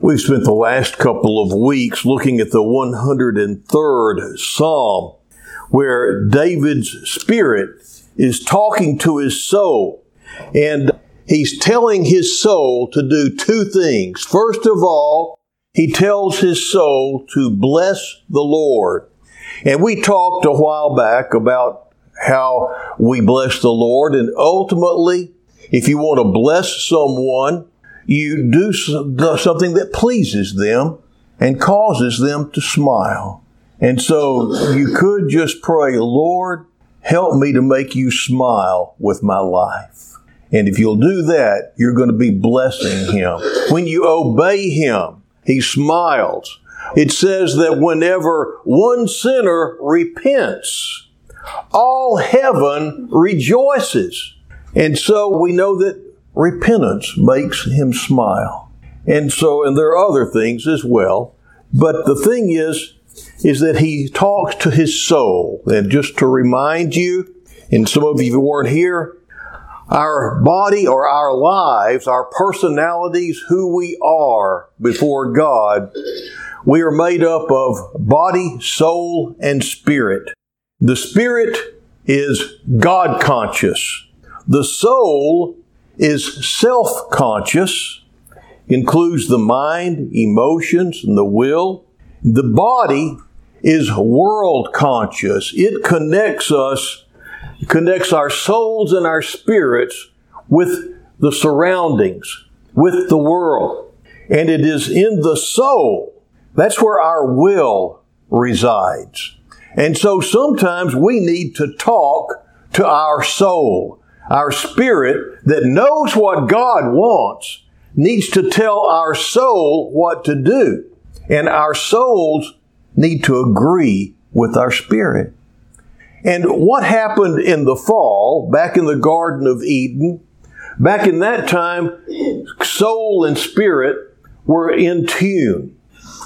We've spent the last couple of weeks looking at the 103rd Psalm, where David's spirit is talking to his soul. And he's telling his soul to do two things. First of all, he tells his soul to bless the Lord. And we talked a while back about how we bless the Lord, and ultimately, if you want to bless someone, you do something that pleases them and causes them to smile. And so you could just pray, Lord, help me to make you smile with my life. And if you'll do that, you're going to be blessing him. When you obey him, he smiles. It says that whenever one sinner repents, all heaven rejoices. And so we know that repentance makes him smile. And so, and there are other things as well. But the thing is, is that he talks to his soul. And just to remind you, and some of you weren't here, our body or our lives, our personalities, who we are before God, we are made up of body, soul, and spirit. The spirit is God conscious. The soul is self conscious, includes the mind, emotions, and the will. The body is world conscious. It connects us, connects our souls and our spirits with the surroundings, with the world. And it is in the soul. That's where our will resides. And so sometimes we need to talk to our soul our spirit that knows what God wants needs to tell our soul what to do. And our souls need to agree with our spirit. And what happened in the fall, back in the Garden of Eden, back in that time, soul and spirit were in tune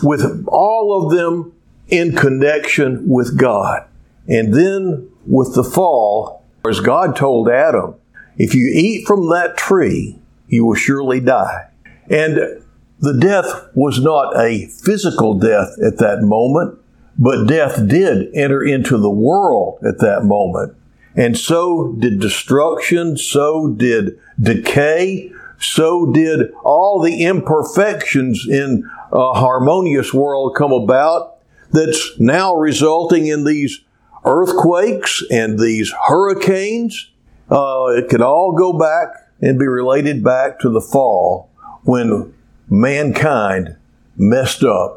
with all of them in connection with God. And then with the fall, as God told Adam, if you eat from that tree, you will surely die. And the death was not a physical death at that moment, but death did enter into the world at that moment. And so did destruction, so did decay, so did all the imperfections in a harmonious world come about that's now resulting in these earthquakes and these hurricanes, uh, it could all go back and be related back to the fall when mankind messed up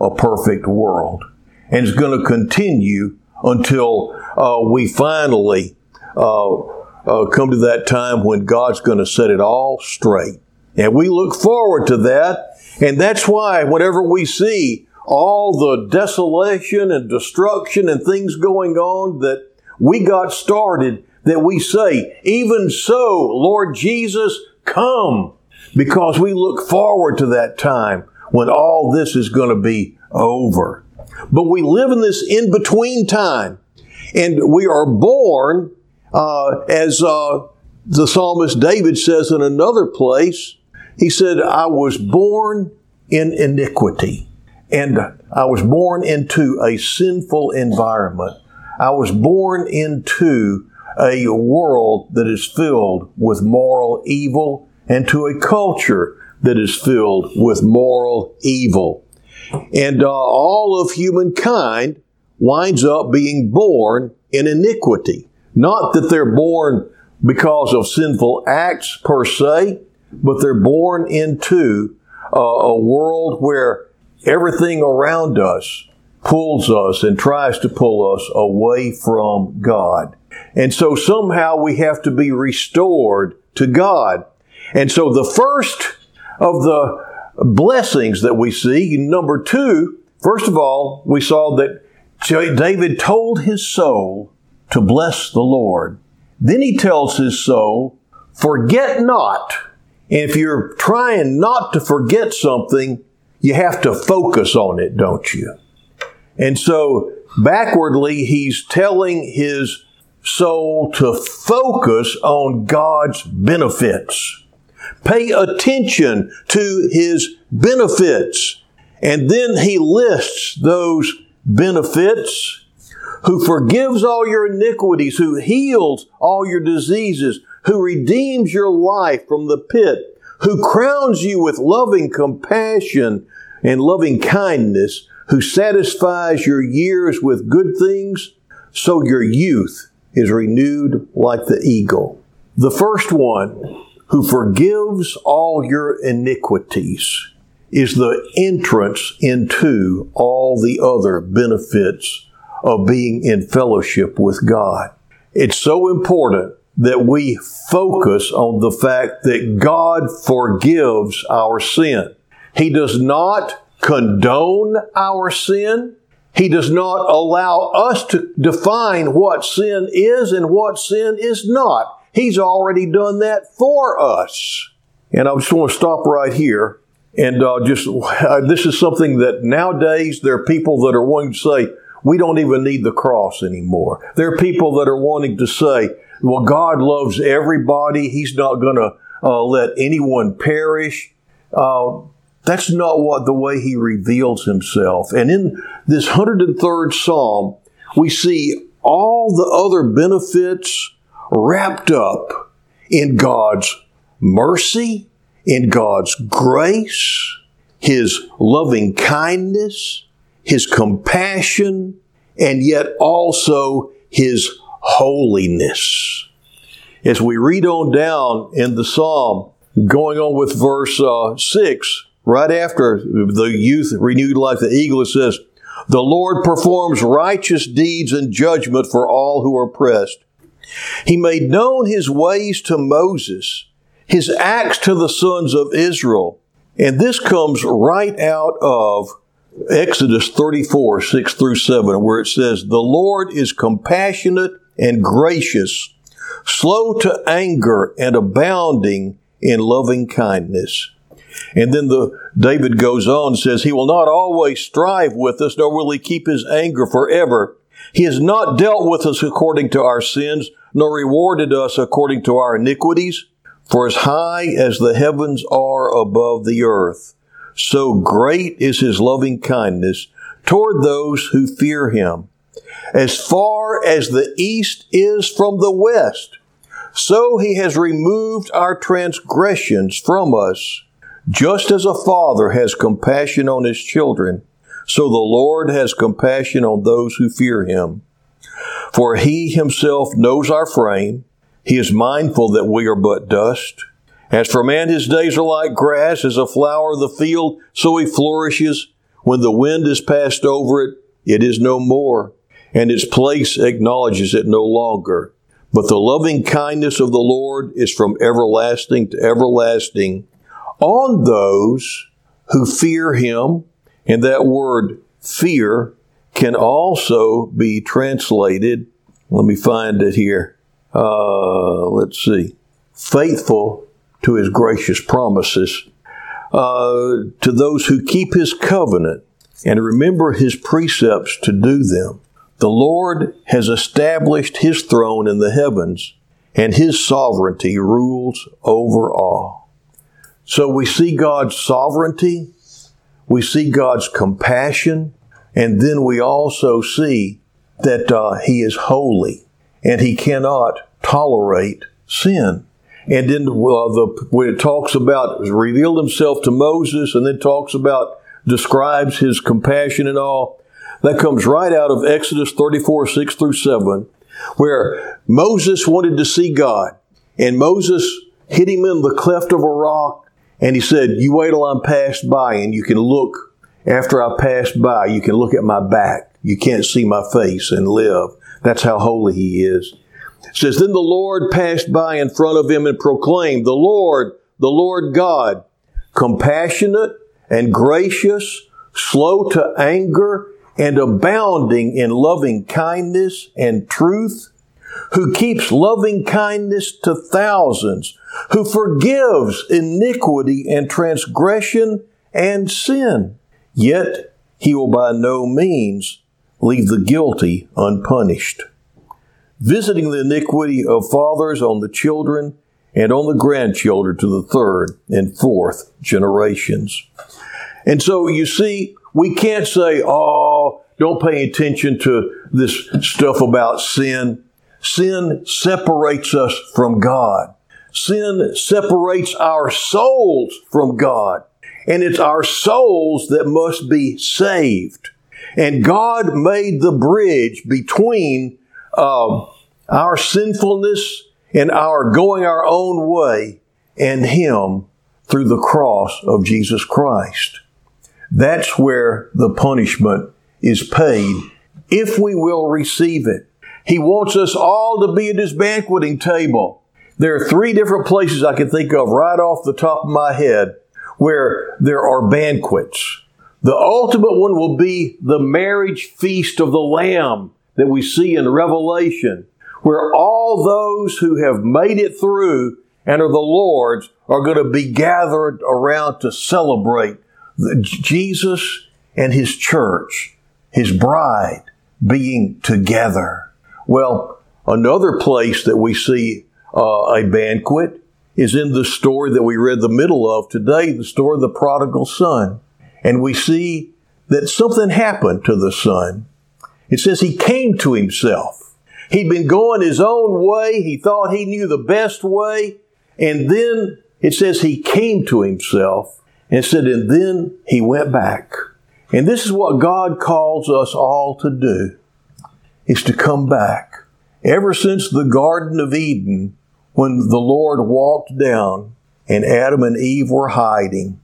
a perfect world. And it's going to continue until uh, we finally uh, uh, come to that time when God's going to set it all straight. And we look forward to that. And that's why whenever we see all the desolation and destruction and things going on that we got started that we say, even so, Lord Jesus, come, because we look forward to that time when all this is going to be over. But we live in this in between time, and we are born, uh, as uh, the psalmist David says in another place, he said, I was born in iniquity. And I was born into a sinful environment. I was born into a world that is filled with moral evil and to a culture that is filled with moral evil. And uh, all of humankind winds up being born in iniquity. Not that they're born because of sinful acts per se, but they're born into uh, a world where everything around us pulls us and tries to pull us away from God. And so somehow we have to be restored to God. And so the first of the blessings that we see, number two, first of all, we saw that David told his soul to bless the Lord. Then he tells his soul, forget not. And if you're trying not to forget something, you have to focus on it, don't you? And so backwardly, he's telling his soul to focus on God's benefits. Pay attention to his benefits. And then he lists those benefits who forgives all your iniquities, who heals all your diseases, who redeems your life from the pit, who crowns you with loving compassion and loving kindness, who satisfies your years with good things, so your youth is renewed like the eagle. The first one, who forgives all your iniquities, is the entrance into all the other benefits of being in fellowship with God. It's so important that we focus on the fact that God forgives our sin. He does not condone our sin. He does not allow us to define what sin is and what sin is not. He's already done that for us. And I just want to stop right here. And uh, just, uh, this is something that nowadays there are people that are wanting to say, we don't even need the cross anymore. There are people that are wanting to say, well, God loves everybody. He's not going to uh, let anyone perish. Uh, that's not what the way he reveals himself. And in this 103rd Psalm, we see all the other benefits wrapped up in God's mercy, in God's grace, His loving kindness, His compassion, and yet also His holiness. As we read on down in the Psalm, going on with verse uh, 6, right after the youth renewed like the eagle, it says, The Lord performs righteous deeds and judgment for all who are oppressed. He made known his ways to Moses, his acts to the sons of Israel. And this comes right out of Exodus 34, 6 through 7, where it says, The Lord is compassionate and gracious, slow to anger and abounding in loving kindness. And then the David goes on and says, He will not always strive with us, nor will he keep his anger forever. He has not dealt with us according to our sins, nor rewarded us according to our iniquities. For as high as the heavens are above the earth, so great is his loving kindness toward those who fear him. As far as the east is from the west, so he has removed our transgressions from us. Just as a father has compassion on his children, so the Lord has compassion on those who fear him. For he himself knows our frame. He is mindful that we are but dust. As for man, his days are like grass, as a flower of the field, so he flourishes. When the wind has passed over it, it is no more, and its place acknowledges it no longer. But the loving kindness of the Lord is from everlasting to everlasting on those who fear him and that word fear can also be translated, let me find it here. Uh, let's see. Faithful to his gracious promises, uh, to those who keep his covenant and remember his precepts to do them. The Lord has established his throne in the heavens, and his sovereignty rules over all. So we see God's sovereignty we see God's compassion, and then we also see that uh, He is holy and He cannot tolerate sin. And then uh, the, when it talks about revealed Himself to Moses, and then talks about describes His compassion and all, that comes right out of Exodus 34, 6 through 7, where Moses wanted to see God, and Moses hit him in the cleft of a rock and he said, You wait till I'm passed by and you can look, after I pass by, you can look at my back. You can't see my face and live. That's how holy he is. It says, Then the Lord passed by in front of him and proclaimed, The Lord, the Lord God, compassionate and gracious, slow to anger, and abounding in loving kindness and truth who keeps loving kindness to thousands, who forgives iniquity and transgression and sin. Yet he will by no means leave the guilty unpunished. Visiting the iniquity of fathers on the children and on the grandchildren to the third and fourth generations. And so you see, we can't say, oh, don't pay attention to this stuff about sin. Sin separates us from God. Sin separates our souls from God. And it's our souls that must be saved. And God made the bridge between uh, our sinfulness and our going our own way and Him through the cross of Jesus Christ. That's where the punishment is paid if we will receive it. He wants us all to be at His banqueting table. There are three different places I can think of right off the top of my head where there are banquets. The ultimate one will be the marriage feast of the Lamb that we see in Revelation, where all those who have made it through and are the Lord's are going to be gathered around to celebrate Jesus and His church, His bride, being together. Well, another place that we see uh, a banquet is in the story that we read the middle of today, the story of the prodigal son. And we see that something happened to the son. It says he came to himself. He'd been going his own way. He thought he knew the best way. And then it says he came to himself and said, and then he went back. And this is what God calls us all to do, is to come back. Ever since the Garden of Eden, when the Lord walked down and Adam and Eve were hiding,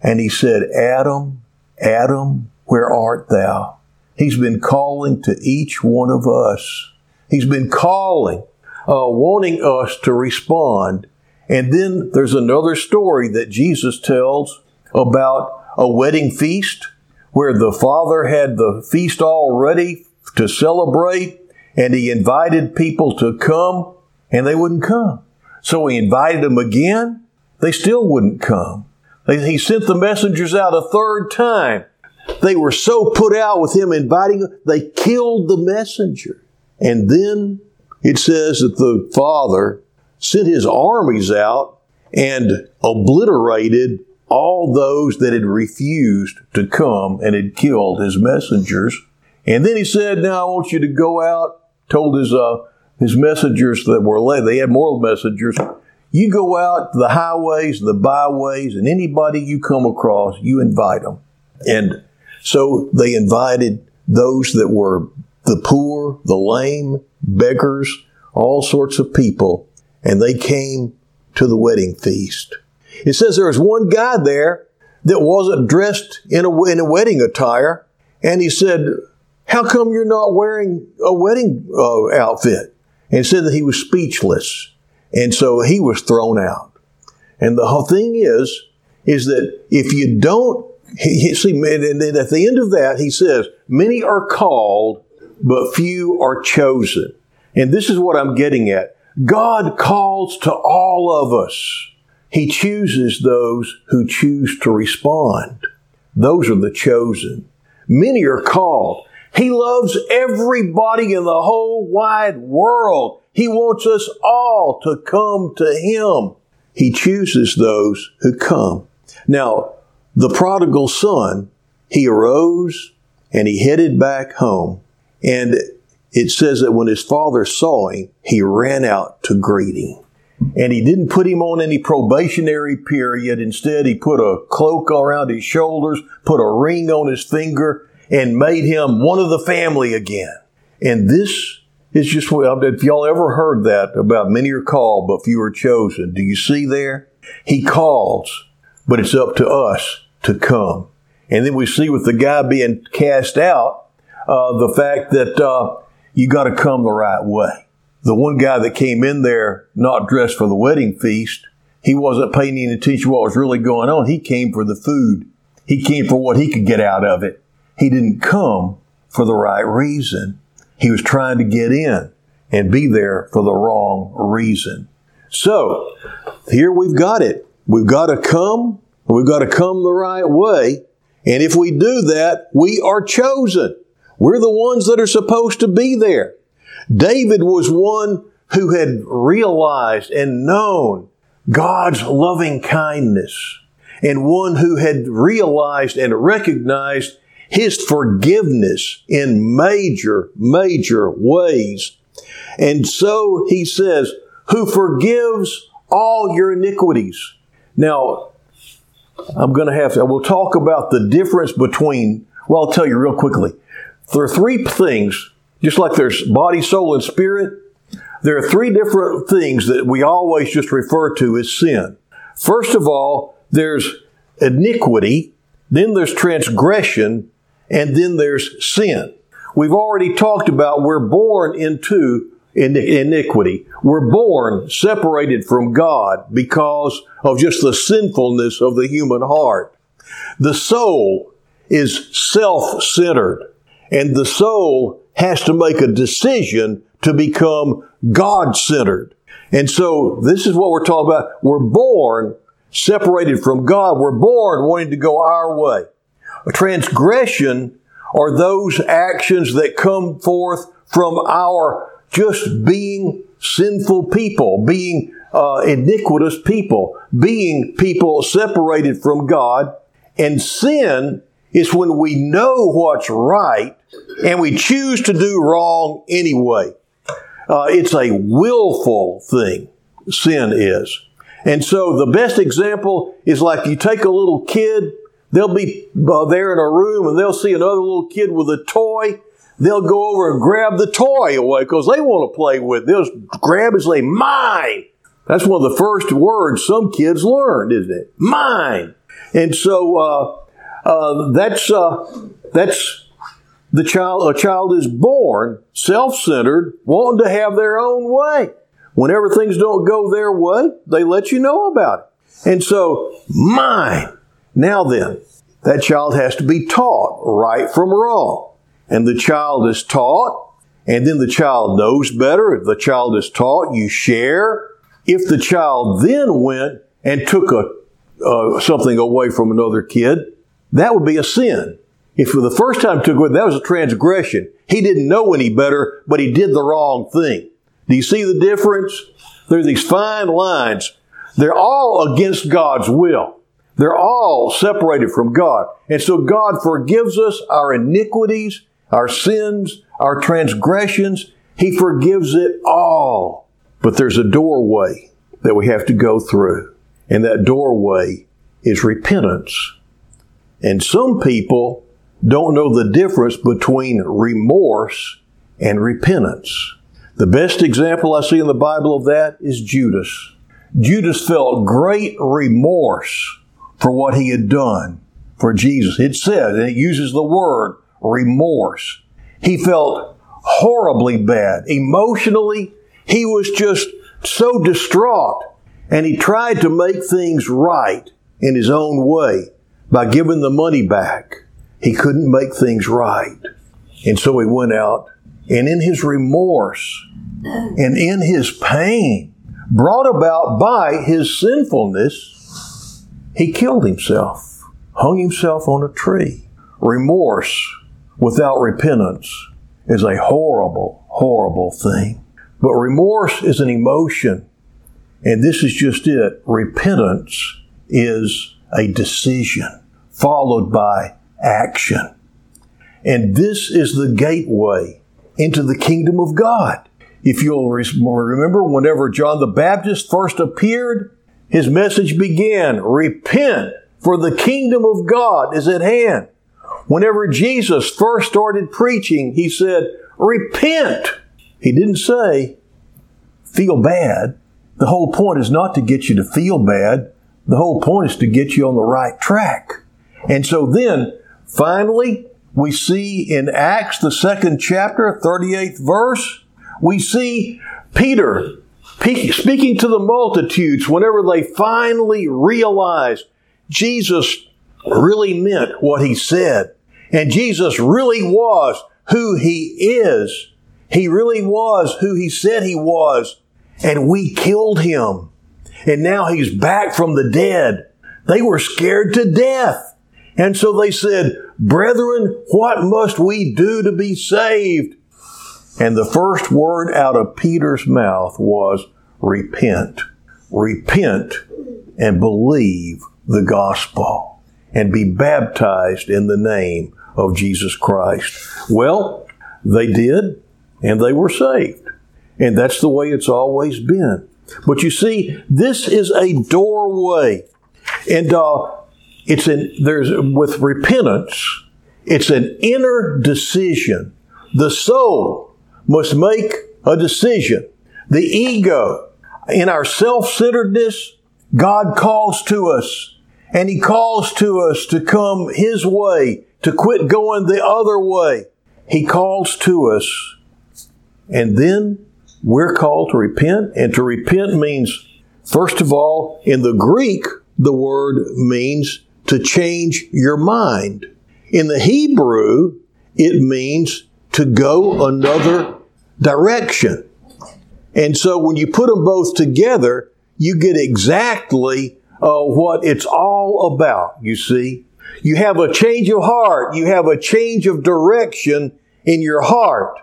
and he said, Adam, Adam, where art thou? He's been calling to each one of us. He's been calling, uh, wanting us to respond and then there's another story that Jesus tells about a wedding feast where the father had the feast all ready to celebrate and he invited people to come and they wouldn't come. So he invited them again. They still wouldn't come. He sent the messengers out a third time. They were so put out with him inviting them, they killed the messenger. And then it says that the father sent his armies out and obliterated all those that had refused to come and had killed his messengers. And then he said, Now I want you to go out, told his, uh, his messengers that were led, they had moral messengers, you go out to the highways, the byways, and anybody you come across, you invite them. And so they invited those that were the poor, the lame, beggars, all sorts of people and they came to the wedding feast. It says there was one guy there that wasn't dressed in a, in a wedding attire, and he said, How come you're not wearing a wedding uh, outfit? And said that he was speechless. And so he was thrown out. And the whole thing is, is that if you don't, he, see, and then at the end of that, he says, Many are called, but few are chosen. And this is what I'm getting at. God calls to all of us. He chooses those who choose to respond. Those are the chosen. Many are called. He loves everybody in the whole wide world. He wants us all to come to Him. He chooses those who come. Now, the prodigal son, he arose and he headed back home. And it says that when his father saw him, he ran out to greet him. And he didn't put him on any probationary period. Instead, he put a cloak around his shoulders, put a ring on his finger, and made him one of the family again. And this is just what, if y'all ever heard that about many are called, but few are chosen. Do you see there? He calls, but it's up to us to come. And then we see with the guy being cast out, uh, the fact that uh, you got to come the right way. The one guy that came in there not dressed for the wedding feast, he wasn't paying any attention to what was really going on. He came for the food. He came for what he could get out of it. He didn't come for the right reason. He was trying to get in and be there for the wrong reason. So, here we've got it. We've got to come. We've got to come the right way. And if we do that, we are chosen. We're the ones that are supposed to be there. David was one who had realized and known God's loving kindness and one who had realized and recognized his forgiveness in major, major ways. And so he says, who forgives all your iniquities. Now, I'm going to have to, we'll talk about the difference between, well, I'll tell you real quickly. There are three things, just like there's body, soul, and spirit, there are three different things that we always just refer to as sin. First of all, there's iniquity, then there's transgression, and then there's sin. We've already talked about we're born into iniquity. We're born separated from God because of just the sinfulness of the human heart. The soul is self-centered and the soul has to make a decision to become God-centered. And so this is what we're talking about. We're born separated from God. We're born wanting to go our way. A transgression are those actions that come forth from our just being sinful people, being uh, iniquitous people, being people separated from God. And sin is when we know what's right and we choose to do wrong anyway. Uh, it's a willful thing, sin is. And so the best example is like you take a little kid, they'll be uh, there in a room and they'll see another little kid with a toy. They'll go over and grab the toy away because they want to play with it. They'll grab and say, mine. That's one of the first words some kids learned, isn't it? Mine. And so uh, uh, that's uh, that's the child. A child is born self-centered, wanting to have their own way. Whenever things don't go their way, they let you know about it. And so, mine. Now then, that child has to be taught right from wrong. And the child is taught, and then the child knows better. If the child is taught, you share. If the child then went and took a, uh, something away from another kid, that would be a sin. If for the first time took away, that was a transgression. He didn't know any better, but he did the wrong thing. Do you see the difference? There are these fine lines. They're all against God's will. They're all separated from God. And so God forgives us our iniquities, our sins, our transgressions. He forgives it all. But there's a doorway that we have to go through. And that doorway is repentance. And some people don't know the difference between remorse and repentance. The best example I see in the Bible of that is Judas. Judas felt great remorse for what he had done for Jesus. It says, and it uses the word remorse. He felt horribly bad. Emotionally, he was just so distraught. And he tried to make things right in his own way by giving the money back. He couldn't make things right. And so he went out and in his remorse and in his pain brought about by his sinfulness, he killed himself, hung himself on a tree. Remorse without repentance is a horrible, horrible thing. But remorse is an emotion, and this is just it. Repentance is a decision followed by action. And this is the gateway into the kingdom of God. If you'll remember, whenever John the Baptist first appeared, his message began, repent, for the kingdom of God is at hand. Whenever Jesus first started preaching, he said, repent. He didn't say, feel bad. The whole point is not to get you to feel bad. The whole point is to get you on the right track. And so then, finally, we see in Acts, the second chapter, 38th verse, we see Peter speaking to the multitudes whenever they finally realized Jesus really meant what he said. And Jesus really was who he is. He really was who he said he was. And we killed him. And now he's back from the dead. They were scared to death. And so they said, Brethren, what must we do to be saved? And the first word out of Peter's mouth was repent. Repent and believe the gospel and be baptized in the name of Jesus Christ. Well, they did and they were saved. And that's the way it's always been. But you see, this is a doorway. And uh, it's an, there's, with repentance, it's an inner decision. The soul must make a decision. The ego, in our self-centeredness, God calls to us. And He calls to us to come His way, to quit going the other way. He calls to us. And then we're called to repent. And to repent means, first of all, in the Greek, the word means to change your mind. In the Hebrew, it means to go another direction. And so when you put them both together, you get exactly uh, what it's all about, you see. You have a change of heart. You have a change of direction in your heart.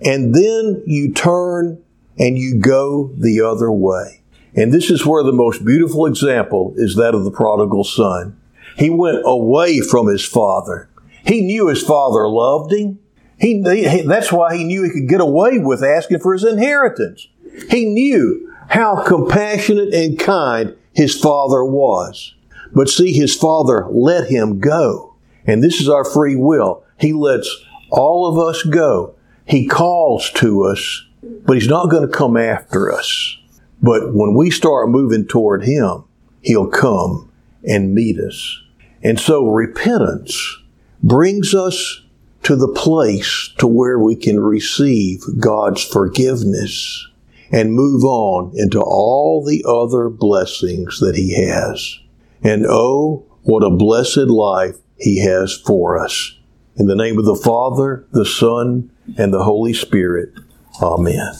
And then you turn and you go the other way. And this is where the most beautiful example is that of the prodigal son. He went away from his father. He knew his father loved him. He, he, that's why he knew he could get away with asking for his inheritance. He knew how compassionate and kind his father was. But see, his father let him go. And this is our free will. He lets all of us go. He calls to us, but he's not going to come after us. But when we start moving toward him, he'll come and meet us. And so repentance brings us to the place to where we can receive God's forgiveness and move on into all the other blessings that He has. And oh, what a blessed life He has for us. In the name of the Father, the Son, and the Holy Spirit. Amen.